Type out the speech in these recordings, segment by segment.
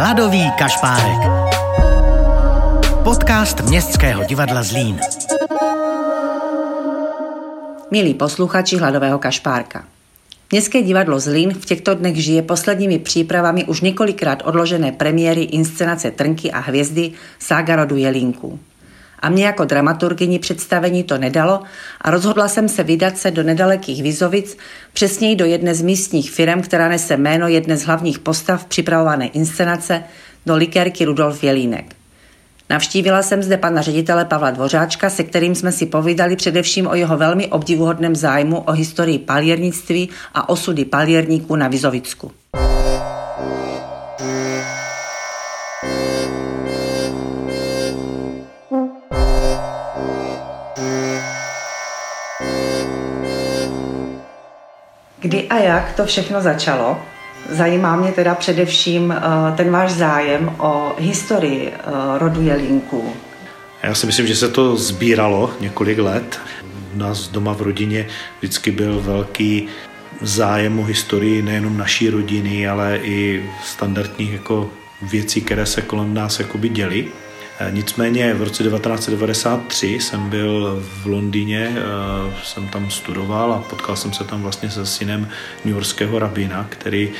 Hladový kašpárek. Podcast Městského divadla Zlín. Milí posluchači Hladového kašpárka. Městské divadlo Zlín v těchto dnech žije posledními přípravami už několikrát odložené premiéry inscenace Trnky a hvězdy Sága rodu Jelínků. A mě jako dramaturgyni představení to nedalo a rozhodla jsem se vydat se do nedalekých Vizovic, přesněji do jedné z místních firm, která nese jméno jedné z hlavních postav připravované inscenace do likérky Rudolf Jelínek. Navštívila jsem zde pana ředitele Pavla Dvořáčka, se kterým jsme si povídali především o jeho velmi obdivuhodném zájmu o historii paliernictví a osudy palierníků na Vizovicku. A jak to všechno začalo? Zajímá mě teda především uh, ten váš zájem o historii uh, rodu Jelínků. Já si myslím, že se to sbíralo několik let. U nás doma v rodině vždycky byl velký zájem o historii nejenom naší rodiny, ale i standardních jako věcí, které se kolem nás jakoby děly. Eh, nicméně v roce 1993 jsem byl v Londýně, eh, jsem tam studoval a potkal jsem se tam vlastně se synem newyorského rabina, který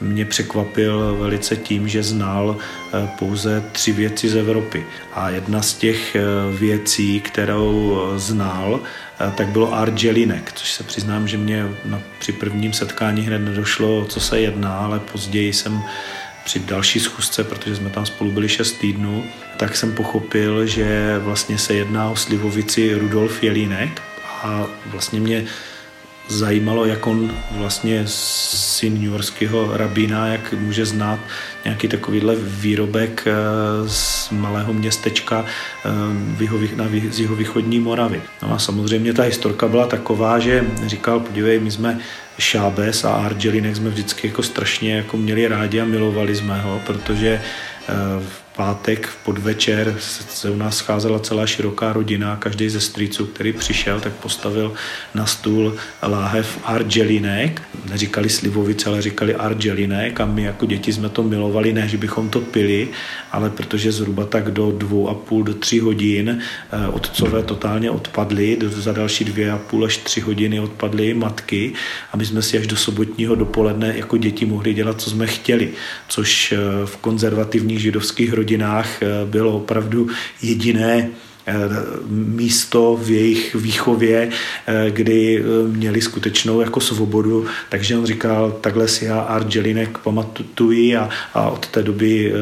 mě překvapil velice tím, že znal eh, pouze tři věci z Evropy. A jedna z těch věcí, kterou znal, tak bylo art Jelinek, což se přiznám, že mě na, při prvním setkání hned nedošlo, co se jedná, ale později jsem při další schůzce, protože jsme tam spolu byli 6 týdnů, tak jsem pochopil, že vlastně se jedná o slivovici Rudolf Jelínek. A vlastně mě zajímalo, jak on vlastně syn rabína, jak může znát nějaký takovýhle výrobek eh, z malého městečka eh, z jeho východní Moravy. No a samozřejmě ta historka byla taková, že říkal, podívej, my jsme Šábes a Argelinek jsme vždycky jako strašně jako měli rádi a milovali jsme ho, protože eh, v pátek v podvečer se u nás scházela celá široká rodina. Každý ze strýců, který přišel, tak postavil na stůl láhev argelinek. Neříkali slivovice, ale říkali argelinek a my jako děti jsme to milovali, ne, že bychom to pili, ale protože zhruba tak do dvou a půl, do tři hodin eh, otcové totálně odpadly, za další dvě a půl až tři hodiny odpadly matky a my jsme si až do sobotního dopoledne jako děti mohli dělat, co jsme chtěli, což eh, v konzervativních židovských rodinách eh, bylo opravdu jediné místo v jejich výchově, eh, kdy měli skutečnou jako svobodu, takže on říkal, takhle si já Art Jelinek pamatuji a, a od té doby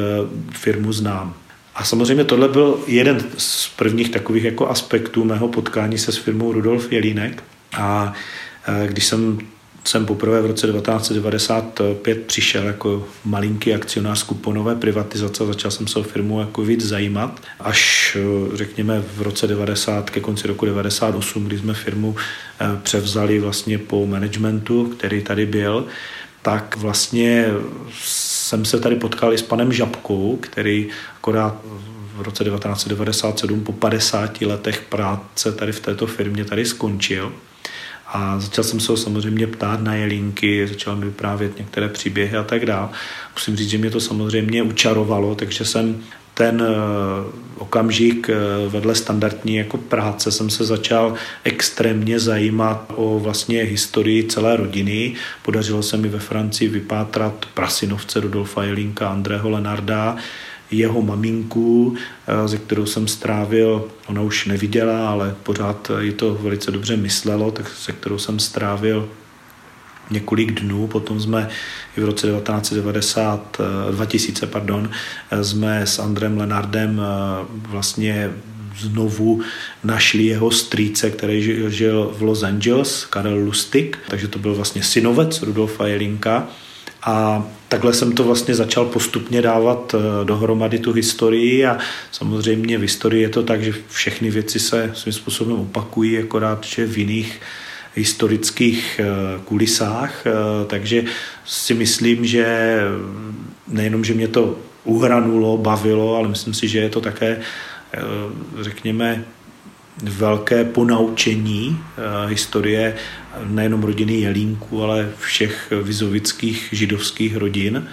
firmu znám. A samozřejmě tohle byl jeden z prvních takových jako aspektů mého potkání se s firmou Rudolf Jelínek. A když jsem jsem poprvé v roce 1995 přišel jako malinký akcionář kuponové privatizace začal jsem se o firmu jako víc zajímat. Až řekněme v roce 90, ke konci roku 98, kdy jsme firmu eh, převzali vlastně po managementu, který tady byl, tak vlastně jsem se tady potkal i s panem Žabkou, který akorát v roce 1997 po 50 letech práce tady v této firmě tady skončil a začal jsem se ho samozřejmě ptát na jelínky, začal mi vyprávět některé příběhy a tak dále. Musím říct, že mě to samozřejmě učarovalo, takže jsem ten eh, okamžik eh, vedle standardní jako práce jsem se začal extrémně zajímat o vlastně historii celé rodiny. Podařilo se mi ve Francii vypátrat prasinovce Rudolfa Jelínka, Andrého Lenarda, jeho maminku, eh, ze kterou jsem strávil, ona už neviděla, ale pořád ji to velice dobře myslelo, tak se kterou jsem strávil několik dnů, potom jsme i v roce 1990, 2000 eh, pardon, eh, jsme s Andrem Lenardem vlastně znovu našli jeho strýce, který žil v Los Angeles, Karel Lustig, takže to byl vlastně synovec Rudolfa Jelinka a takhle jsem to vlastně začal postupně dávat eh, dohromady tu historii a samozřejmě v historii je to tak, že všechny věci se svým způsobem opakují, akorát, že v jiných historických eh, kulisách, eh, takže si myslím, že nejenom, že mě to uhranulo, bavilo, ale myslím si, že je to také, řekněme, velké ponaučení eh, historie nejenom rodiny Jelínku, ale všech vizovických židovských rodin.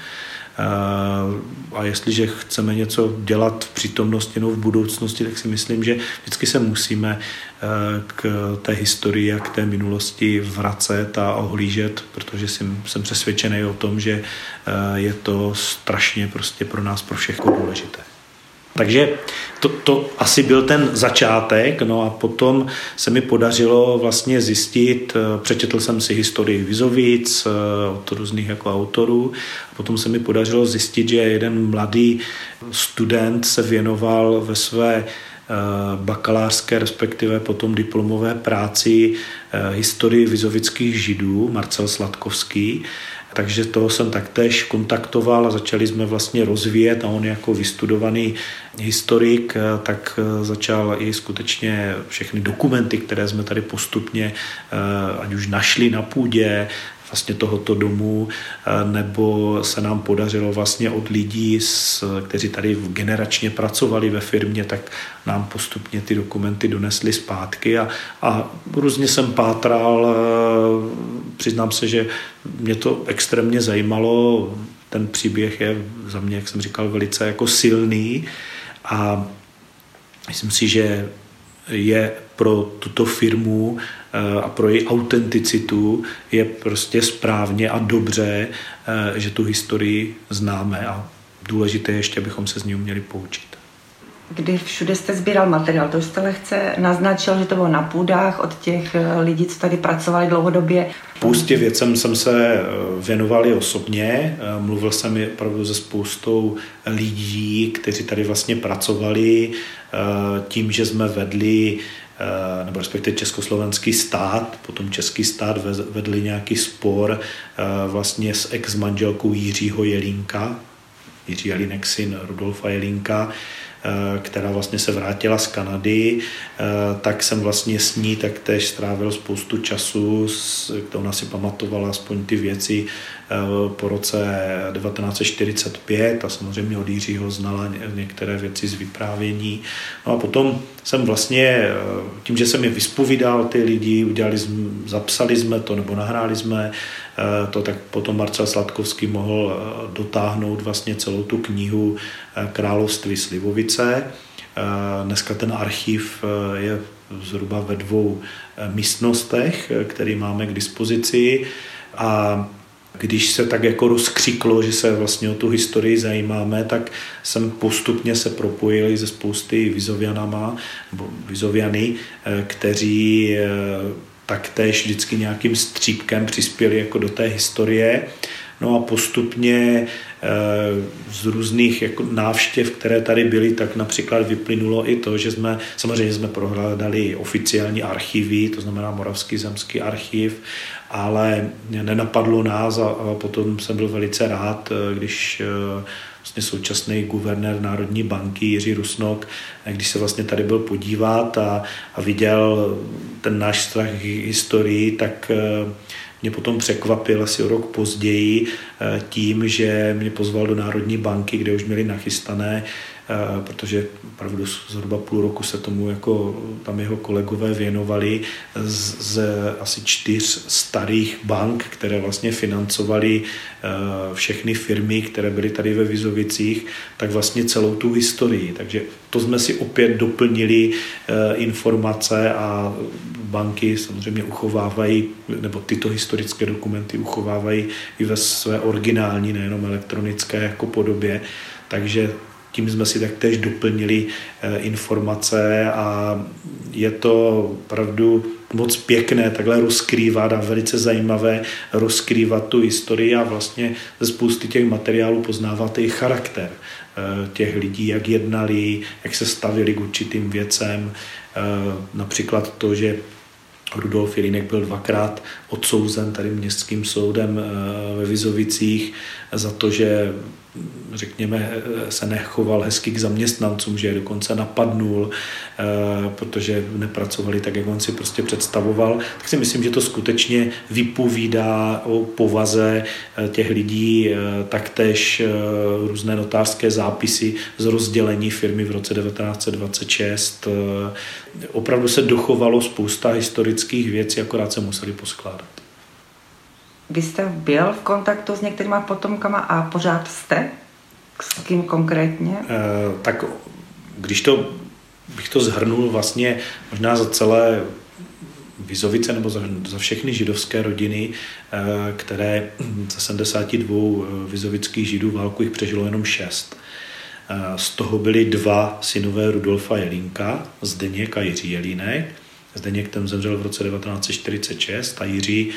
A jestliže chceme něco dělat v přítomnosti nebo v budoucnosti, tak si myslím, že vždycky se musíme k té historii a k té minulosti vracet a ohlížet, protože jsem, jsem přesvědčený o tom, že je to strašně prostě pro nás, pro všechno důležité. Takže to, to asi byl ten začátek, no a potom se mi podařilo vlastně zjistit, eh, přečetl jsem si historii Vizovic eh, od různých jako autorů, a potom se mi podařilo zjistit, že jeden mladý student se věnoval ve své eh, bakalářské, respektive potom diplomové práci historii vizovických židů, Marcel Sladkovský, takže toho jsem taktéž kontaktoval a začali jsme vlastně rozvíjet a on jako vystudovaný historik, tak začal i skutečně všechny dokumenty, které jsme tady postupně eh, ať už našli na půdě, vlastně tohoto domu, eh, nebo se nám podařilo vlastně od lidí, kteří tady generačně pracovali ve firmě, tak nám postupně ty dokumenty donesli zpátky a, a různě jsem pátral, eh, přiznám se, že mě to extrémně zajímalo, ten příběh je za mě, jak jsem říkal, velice jako silný. A myslím si, že je pro tuto firmu eh, a pro její autenticitu je prostě správně a dobře, eh, že tu historii známe. A důležité je ještě, abychom se z ní uměli poučit. Když všude jste sbíral materiál, to jste lehce naznačil, že to bylo na půdách od těch eh, lidí, co tady pracovali dlouhodobě. Půstě věcem jsem se věnoval i osobně. Mluvil jsem opravdu se spoustou lidí, kteří tady vlastně pracovali tím, že jsme vedli Eh, nebo respektive československý stát, potom český stát vedli nějaký spor eh, vlastně s ex-manželkou Jiřího Jelínka, Jiří Jelínek syn Rudolfa Jelínka, Eh, která vlastně se vrátila z Kanady, eh, tak jsem vlastně s ní tak tež strávil spoustu času, kde ona si pamatovala aspoň ty věci eh, po roce 1945 a samozřejmě od Jiřího znala některé věci z vyprávění. No a potom jsem vlastně, tím, že jsem je vyspovídal ty lidi, udělali, zapsali jsme to nebo nahráli jsme Eh, to tak potom Marcel Sladkovský mohl eh, dotáhnout vlastně celou tu knihu eh, Království Slivovice. Dneska ten archiv je zhruba ve dvou místnostech, který máme k dispozici a když se tak jako rozkřiklo, že se vlastně o tu historii zajímáme, tak jsem postupně se propojil se spousty vizovianama, nebo vizoviany, kteří taktéž vždycky nějakým střípkem přispěli jako do té historie. No a postupně eh, z různých jako návštěv, které tady byly, tak například vyplynulo i to, že jsme, samozřejmě jsme prohledali oficiální archivy, to znamená Moravský zemský archiv, ale nenapadlo nás a, potom jsem byl velice rád, eh, když eh, vlastně současný guvernér Národní banky Jiří Rusnok, když se vlastně tady byl podívat a, a viděl ten náš strach historii, tak mě potom překvapil asi o rok později tím, že mě pozval do Národní banky, kde už měli nachystané protože opravdu zhruba půl roku se tomu jako tam jeho kolegové věnovali z, z asi čtyř starých bank, které vlastně financovali eh, všechny firmy, které byly tady ve Vizovicích, tak vlastně celou tu historii. Takže to jsme si opět doplnili eh, informace a banky samozřejmě uchovávají, nebo tyto historické dokumenty uchovávají i ve své originální, nejenom elektronické jako podobě. Takže tím jsme si taktéž doplnili eh, informace a je to opravdu moc pěkné takhle rozkrývat a velice zajímavé rozkrývat tu historii a vlastně ze spousty těch materiálů poznávat i charakter eh, těch lidí, jak jednali, jak se stavili k určitým věcem. Eh, například to, že Rudolf Jelínek byl dvakrát odsouzen tady městským soudem ve Vizovicích za to, že řekněme, se nechoval hezky k zaměstnancům, že je dokonce napadnul, eh, protože nepracovali tak, jak on si prostě představoval, tak si myslím, že to skutečně vypovídá o povaze eh, těch lidí, eh, taktéž různé notářské zápisy z rozdělení firmy v roce 1926. Opravdu se dochovalo spousta historických věcí, akorát se museli poskládat. Vy jste byl v kontaktu s některýma potomkama a pořád jste? S kým konkrétně? E, tak když to bych to zhrnul vlastně možná za celé Vizovice nebo za, za všechny židovské rodiny, eh, které ze 72 eh, vizovických židů válku jich přežilo jenom šest. Z toho byli dva synové Rudolfa Jelínka, Zdeněk a Jiří Jelínek. Zdeněk ten zemřel v roce 1946 a Jiří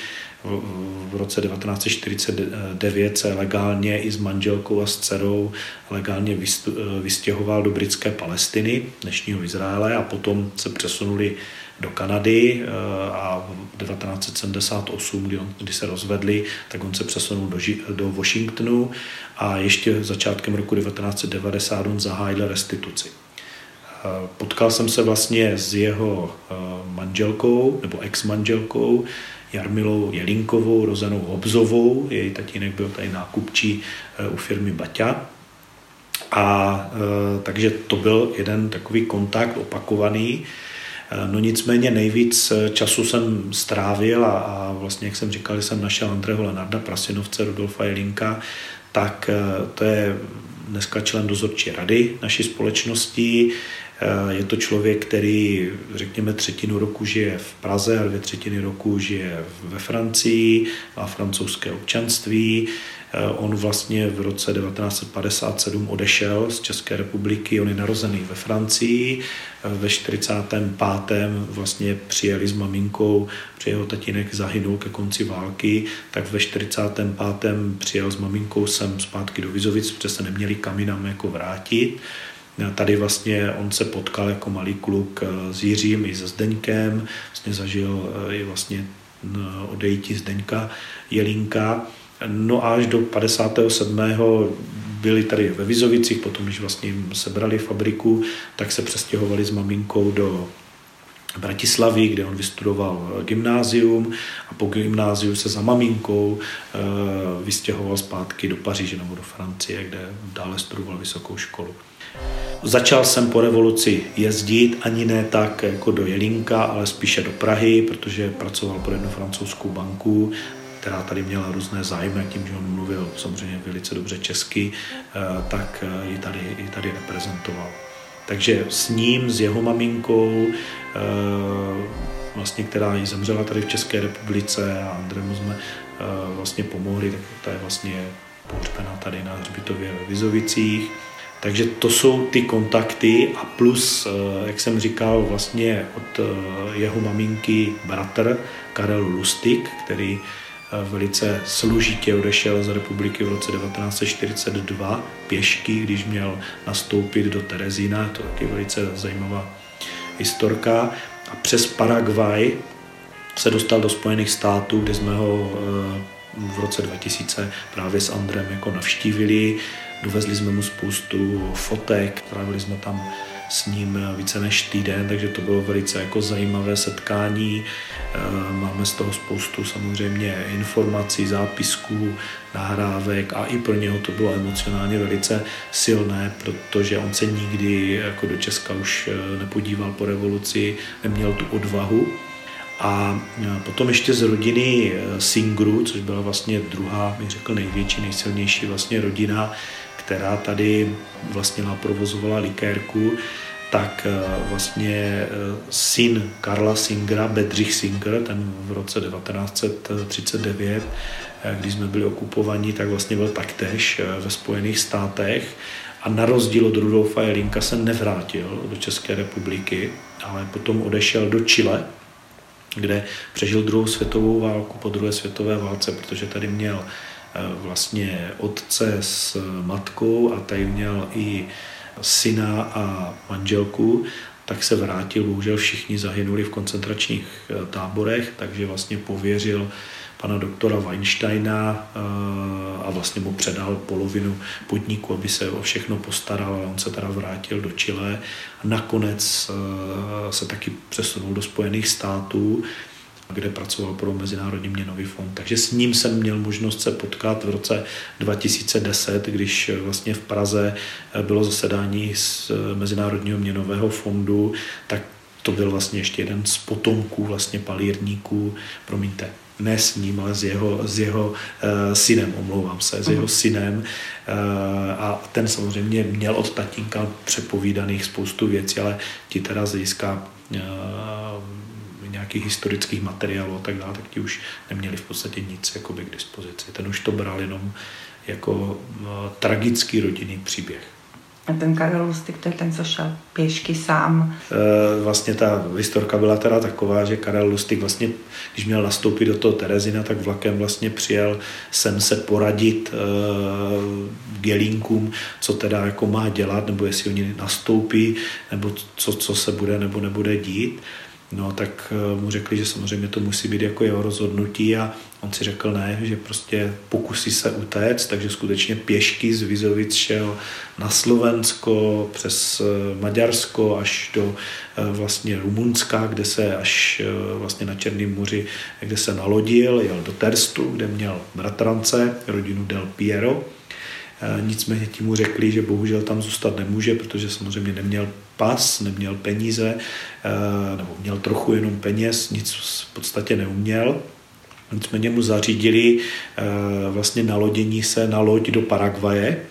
v roce 1949 se legálně i s manželkou a s dcerou legálně vystěhoval do britské Palestiny, dnešního Izraele a potom se přesunuli do Kanady eh, a v 1978, kdy, on, kdy se rozvedli, tak on se přesunul do, do Washingtonu a ještě začátkem roku 1990 on zahájil restituci. Eh, potkal jsem se vlastně s jeho eh, manželkou nebo ex-manželkou Jarmilou Jelinkovou, rozenou Hobzovou. Její tatínek byl tady nákupčí u firmy Baťa. A takže to byl jeden takový kontakt opakovaný. Eh, no nicméně nejvíc eh, času jsem strávil a, a vlastně, jak jsem říkal, jsem našel Andreho Lenarda Prasinovce, Rudolfa Jelinka, tak eh, to je dneska člen dozorčí rady naší společnosti. Je to člověk, který, řekněme, třetinu roku žije v Praze a dvě třetiny roku žije ve Francii, má francouzské občanství. Eh, on vlastně v roce 1957 odešel z České republiky, on je narozený ve Francii, eh, ve 45. vlastně přijeli s maminkou, při jeho tatínek zahynul ke konci války, tak ve 45. přijel s maminkou sem zpátky do Vizovic, protože se neměli kam jinam jako vrátit. Eh, tady vlastně on se potkal jako malý kluk s Jiřím i se Zdeňkem, vlastně zažil i vlastně odejítí Zdeňka Jelínka No a až do 57. byli tady ve Vizovicích, potom když vlastně jim sebrali fabriku, tak se přestěhovali s maminkou do Bratislavy, kde on vystudoval gymnázium a po gymnáziu se za maminkou vystěhoval zpátky do Paříže nebo do Francie, kde dále studoval vysokou školu. Začal jsem po revoluci jezdit ani ne tak jako do Jelinka, ale spíše do Prahy, protože pracoval pro jednu francouzskou banku která tady měla různé zájmy, tím, že on mluvil samozřejmě velice dobře česky, eh, tak eh, ji tady, ji tady reprezentoval. Takže s ním, s jeho maminkou, eh, vlastně, která jí zemřela tady v České republice a Andremu jsme vlastně pomohli, tak ta je vlastně pohřbena tady na hřbitově ve Vizovicích. Takže to jsou ty kontakty a plus, jak jsem říkal, vlastně od jeho maminky bratr Karel Lustig, který velice složitě odešel z republiky v roce 1942 pěšky, když měl nastoupit do Terezína, to je taky velice zajímavá historka. A přes Paraguay se dostal do Spojených států, kde jsme ho eh, v roce 2000 právě s Andrem jako navštívili. Dovezli jsme mu spoustu fotek, trávili jsme tam s ním více než týden, takže to bylo velice jako zajímavé setkání. Eh, máme z toho spoustu samozřejmě informací, zápisků, nahrávek a i pro něho to bylo emocionálně velice silné, protože on se nikdy jako do Česka už eh, nepodíval po revoluci, neměl tu odvahu. A eh, potom ještě z rodiny Singru, což byla vlastně druhá, bych řekl, největší, nejsilnější vlastně rodina, která tady vlastně provozovala likérku, tak eh, vlastně eh, syn Karla Singera, Bedřich Singer, ten v roce 1939, eh, když jsme byli okupovaní, tak vlastně byl taktéž ve Spojených státech. A na rozdíl od Rudolfa Jelinka se nevrátil do České republiky, ale potom odešel do Chile, kde přežil druhou světovou válku po druhé světové válce, protože tady měl vlastně otce s matkou a tady měl i syna a manželku, tak se vrátil, bohužel všichni zahynuli v koncentračních eh, táborech, takže vlastně pověřil pana doktora Weinsteina eh, a vlastně mu předal polovinu podniku, aby se o všechno postaral, ale on se teda vrátil do Chile a nakonec eh, se taky přesunul do Spojených států, kde pracoval pro Mezinárodní měnový fond. Takže s ním jsem měl možnost se potkat v roce 2010, když vlastně v Praze bylo zasedání z Mezinárodního měnového fondu, tak to byl vlastně ještě jeden z potomků vlastně palírníků, promiňte, ne s ním, ale s jeho, s jeho uh, synem, omlouvám se, s jeho mhm. synem. Uh, a ten samozřejmě měl od tatínka přepovídaných spoustu věcí, ale ti teda z hlediska uh, nějakých historických materiálů a tak dále, tak ti už neměli v podstatě nic jakoby k dispozici. Ten už to bral jenom jako uh, tragický rodinný příběh. A ten Karel Lustig, to je ten, co šel pěšky sám. E, vlastně ta historka byla teda taková, že Karel Lustig vlastně, když měl nastoupit do toho Terezina, tak vlakem vlastně přijel sem se poradit e, gelínkům, co teda jako má dělat, nebo jestli oni nastoupí, nebo co, co se bude nebo nebude dít. No tak eh, mu řekli, že samozřejmě to musí být jako jeho rozhodnutí a on si řekl ne, že prostě pokusí se utéct, takže skutečně pěšky z Vizovic šel na Slovensko, přes eh, Maďarsko až do eh, vlastně Rumunska, kde se až vlastně na Černém moři, kde se nalodil, jel do Terstu, kde měl bratrance, rodinu Del Piero, Nicméně ti mu řekli, že bohužel tam zůstat nemůže, protože samozřejmě neměl pas, neměl peníze, nebo měl trochu jenom peněz, nic v podstatě neuměl. Nicméně mu zařídili vlastně nalodění se na loď do Paraguaje,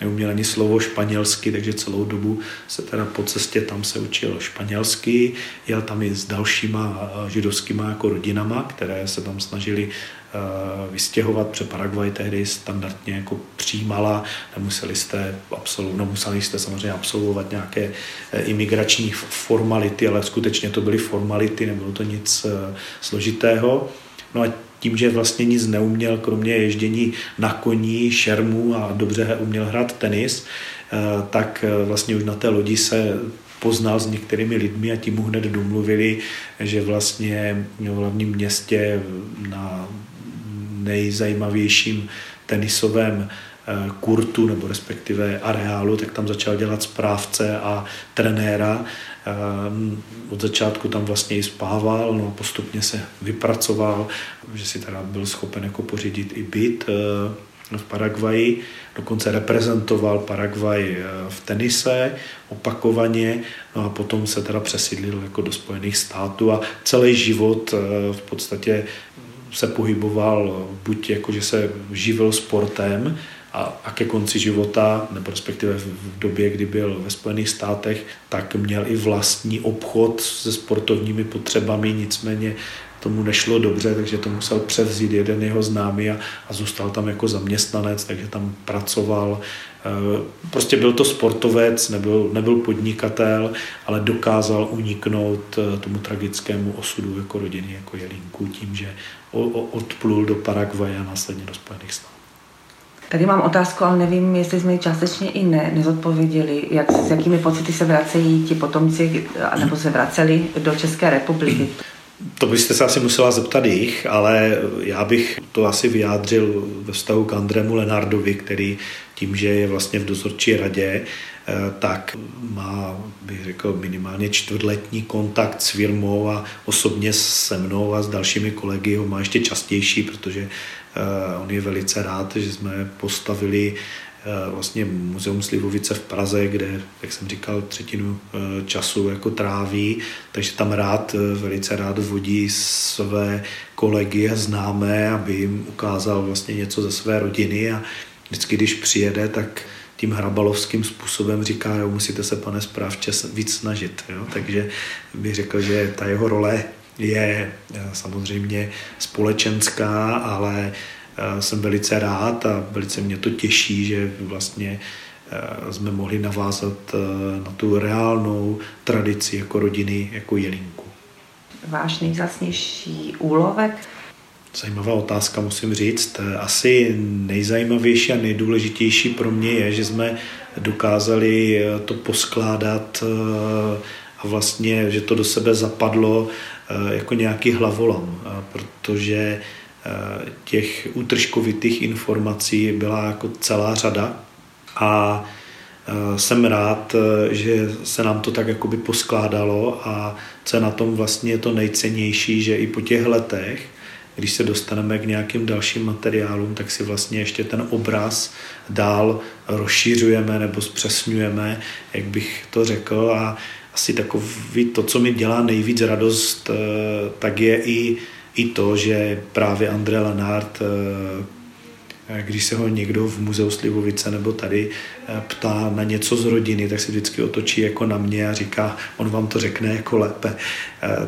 neuměl ani slovo španělsky, takže celou dobu se teda po cestě tam se učil španělsky, jel tam i s dalšíma židovskýma jako rodinama, které se tam snažili Eh, vystěhovat, protože Paraguay tehdy standardně jako přijímala, nemuseli jste, absolu, nemuseli jste samozřejmě absolvovat nějaké eh, imigrační formality, ale skutečně to byly formality, nebylo to nic eh, složitého. No a tím, že vlastně nic neuměl, kromě ježdění na koní, šermu a dobře uměl hrát tenis, tak vlastně už na té lodi se poznal s některými lidmi a tím mu hned domluvili, že vlastně v hlavním městě na nejzajímavějším tenisovém eh, kurtu nebo respektive areálu, tak tam začal dělat správce a trenéra. Eh, od začátku tam vlastně i spával, no postupně se vypracoval, že si teda byl schopen jako pořídit i byt eh, v Paraguaji, dokonce reprezentoval Paraguay v tenise opakovaně, no a potom se teda přesídlil jako do Spojených států a celý život v podstatě se pohyboval buď jako, že se živil sportem a, a ke konci života, nebo respektive v době, kdy byl ve Spojených státech, tak měl i vlastní obchod se sportovními potřebami, nicméně tomu nešlo dobře, takže to musel převzít jeden jeho známý a, a zůstal tam jako zaměstnanec, takže tam pracoval. E, prostě byl to sportovec, nebyl, nebyl podnikatel, ale dokázal uniknout e, tomu tragickému osudu jako rodiny, jako Jelínku, tím, že odplul do Paraguaje a následně do Spojených států. Tady mám otázku, ale nevím, jestli jsme ji částečně i ne, nezodpověděli, jak, s jakými pocity se vracejí ti potomci, nebo se vraceli do České republiky. To byste se asi musela zeptat jich, ale já bych to asi vyjádřil ve vztahu k Andrému Lenardovi, který tím, že je vlastně v dozorčí radě, eh, tak má, bych řekl, minimálně čtvrtletní kontakt s firmou a osobně se mnou a s dalšími kolegy ho má ještě častější, protože eh, on je velice rád, že jsme postavili vlastně Muzeum Slivovice v Praze, kde, jak jsem říkal, třetinu eh, času jako tráví, takže tam rád, eh, velice rád vodí své kolegy a známé, aby jim ukázal vlastně něco ze své rodiny a vždycky, když přijede, tak tím hrabalovským způsobem říká, jo, musíte se, pane správče, víc snažit. Jo? Takže bych řekl, že ta jeho role je samozřejmě společenská, ale jsem velice rád a velice mě to těší, že vlastně eh, jsme mohli navázat eh, na tu reálnou tradici jako rodiny, jako jelinku. Váš nejvzácnější úlovek? Zajímavá otázka, musím říct. Asi nejzajímavější a nejdůležitější pro mě je, že jsme dokázali eh, to poskládat a vlastně, že to do sebe zapadlo jako nějaký hlavolam, protože těch útržkovitých informací byla jako celá řada. A e, jsem rád, e, že se nám to tak jakoby poskládalo a co je na tom vlastně to nejcennější, že i po těch letech, když se dostaneme k nějakým dalším materiálům, tak si vlastně ještě ten obraz dál rozšířujeme nebo zpřesňujeme, jak bych to řekl. A asi takový to, co mi dělá nejvíc radost, e, tak je i i to, že právě André Lenard když se ho někdo v muzeu Slivovice nebo tady ptá na něco z rodiny, tak se vždycky otočí jako na mě a říká, on vám to řekne jako lépe.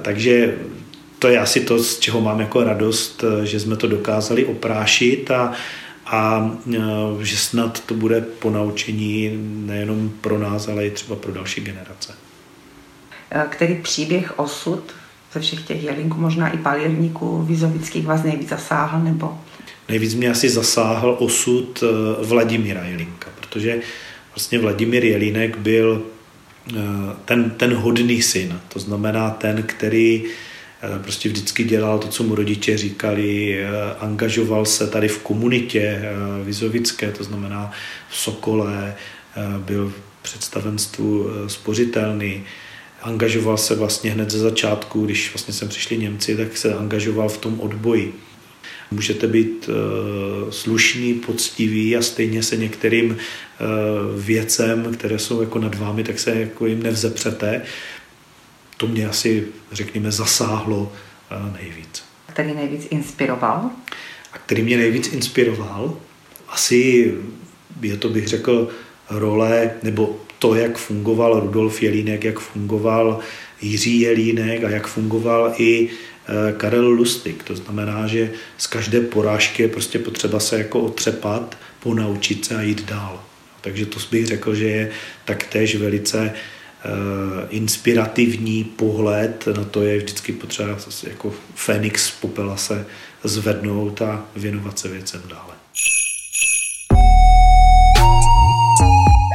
Takže to je asi to, z čeho mám jako radost, že jsme to dokázali oprášit a, a že snad to bude ponaučení nejenom pro nás, ale i třeba pro další generace. Který příběh, osud ze všech těch jelinků, možná i palírníků vizovických vás nejvíc zasáhl, nebo? Nejvíc mě asi zasáhl osud eh, Vladimíra Jelinka, protože vlastně Vladimír Jelínek byl eh, ten, ten hodný syn, to znamená ten, který eh, prostě vždycky dělal to, co mu rodiče říkali, angažoval se tady v komunitě vizovické, to znamená v Sokole, byl představenstvu spořitelný, angažoval se vlastně hned ze začátku, když vlastně sem přišli Němci, tak se angažoval v tom odboji. Můžete být uh, slušný, poctivý a stejně se některým uh, věcem, které jsou jako nad vámi, tak se jako jim nevzepřete. To mě asi, řekněme, zasáhlo uh, nejvíc. Který nejvíc inspiroval? A který mě nejvíc inspiroval? Asi je to, bych řekl, role nebo to, jak fungoval Rudolf Jelínek, jak fungoval Jiří Jelínek a jak fungoval i eh, Karel Lustig. To znamená, že z každé porážky je prostě potřeba se jako otřepat, ponaučit se a jít dál. Takže to bych řekl, že je taktéž velice uh, inspirativní pohled na to je vždycky potřeba jako Fenix z popela se zvednout a věnovat se věcem dále.